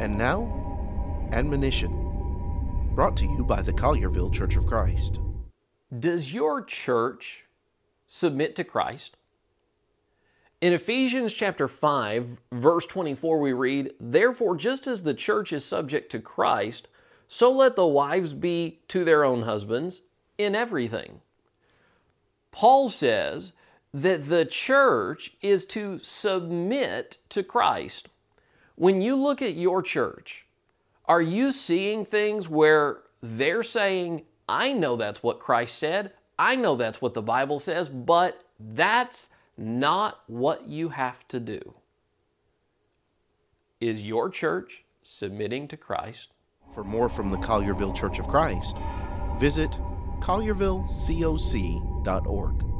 And now, admonition, brought to you by the Collierville Church of Christ. Does your church submit to Christ? In Ephesians chapter 5, verse 24, we read, Therefore, just as the church is subject to Christ, so let the wives be to their own husbands in everything. Paul says that the church is to submit to Christ. When you look at your church, are you seeing things where they're saying, I know that's what Christ said, I know that's what the Bible says, but that's not what you have to do? Is your church submitting to Christ? For more from the Collierville Church of Christ, visit colliervillecoc.org.